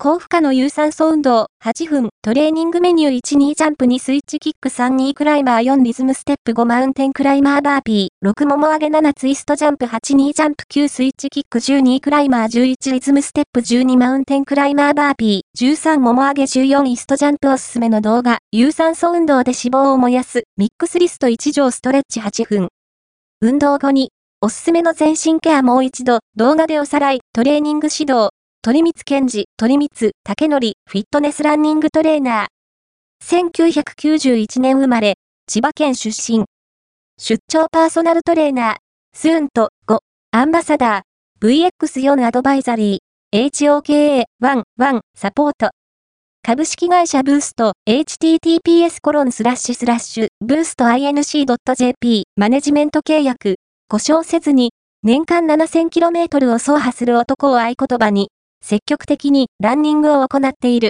高負荷の有酸素運動8分、トレーニングメニュー12ジャンプ2スイッチキック32クライマー4リズムステップ5マウンテンクライマーバーピー6もも上げ7ツイストジャンプ82ジャンプ9スイッチキック12クライマー11リズムステップ12マウンテンクライマーバーピー13もも上げ14ツイストジャンプおすすめの動画、有酸素運動で脂肪を燃やすミックスリスト1乗ストレッチ8分。運動後に、おすすめの全身ケアもう一度、動画でおさらい、トレーニング指導、鳥光健治、鳥光、竹則、フィットネスランニングトレーナー。1991年生まれ、千葉県出身。出張パーソナルトレーナー、スーンと5、アンバサダー、VX4 アドバイザリー、HOKA11 サポート。株式会社ブースト、https コロンスラッシュスラッシュ、ブースト inc.jp、マネジメント契約、故障せずに、年間 7000km を走破する男を合言葉に、積極的にランニングを行っている。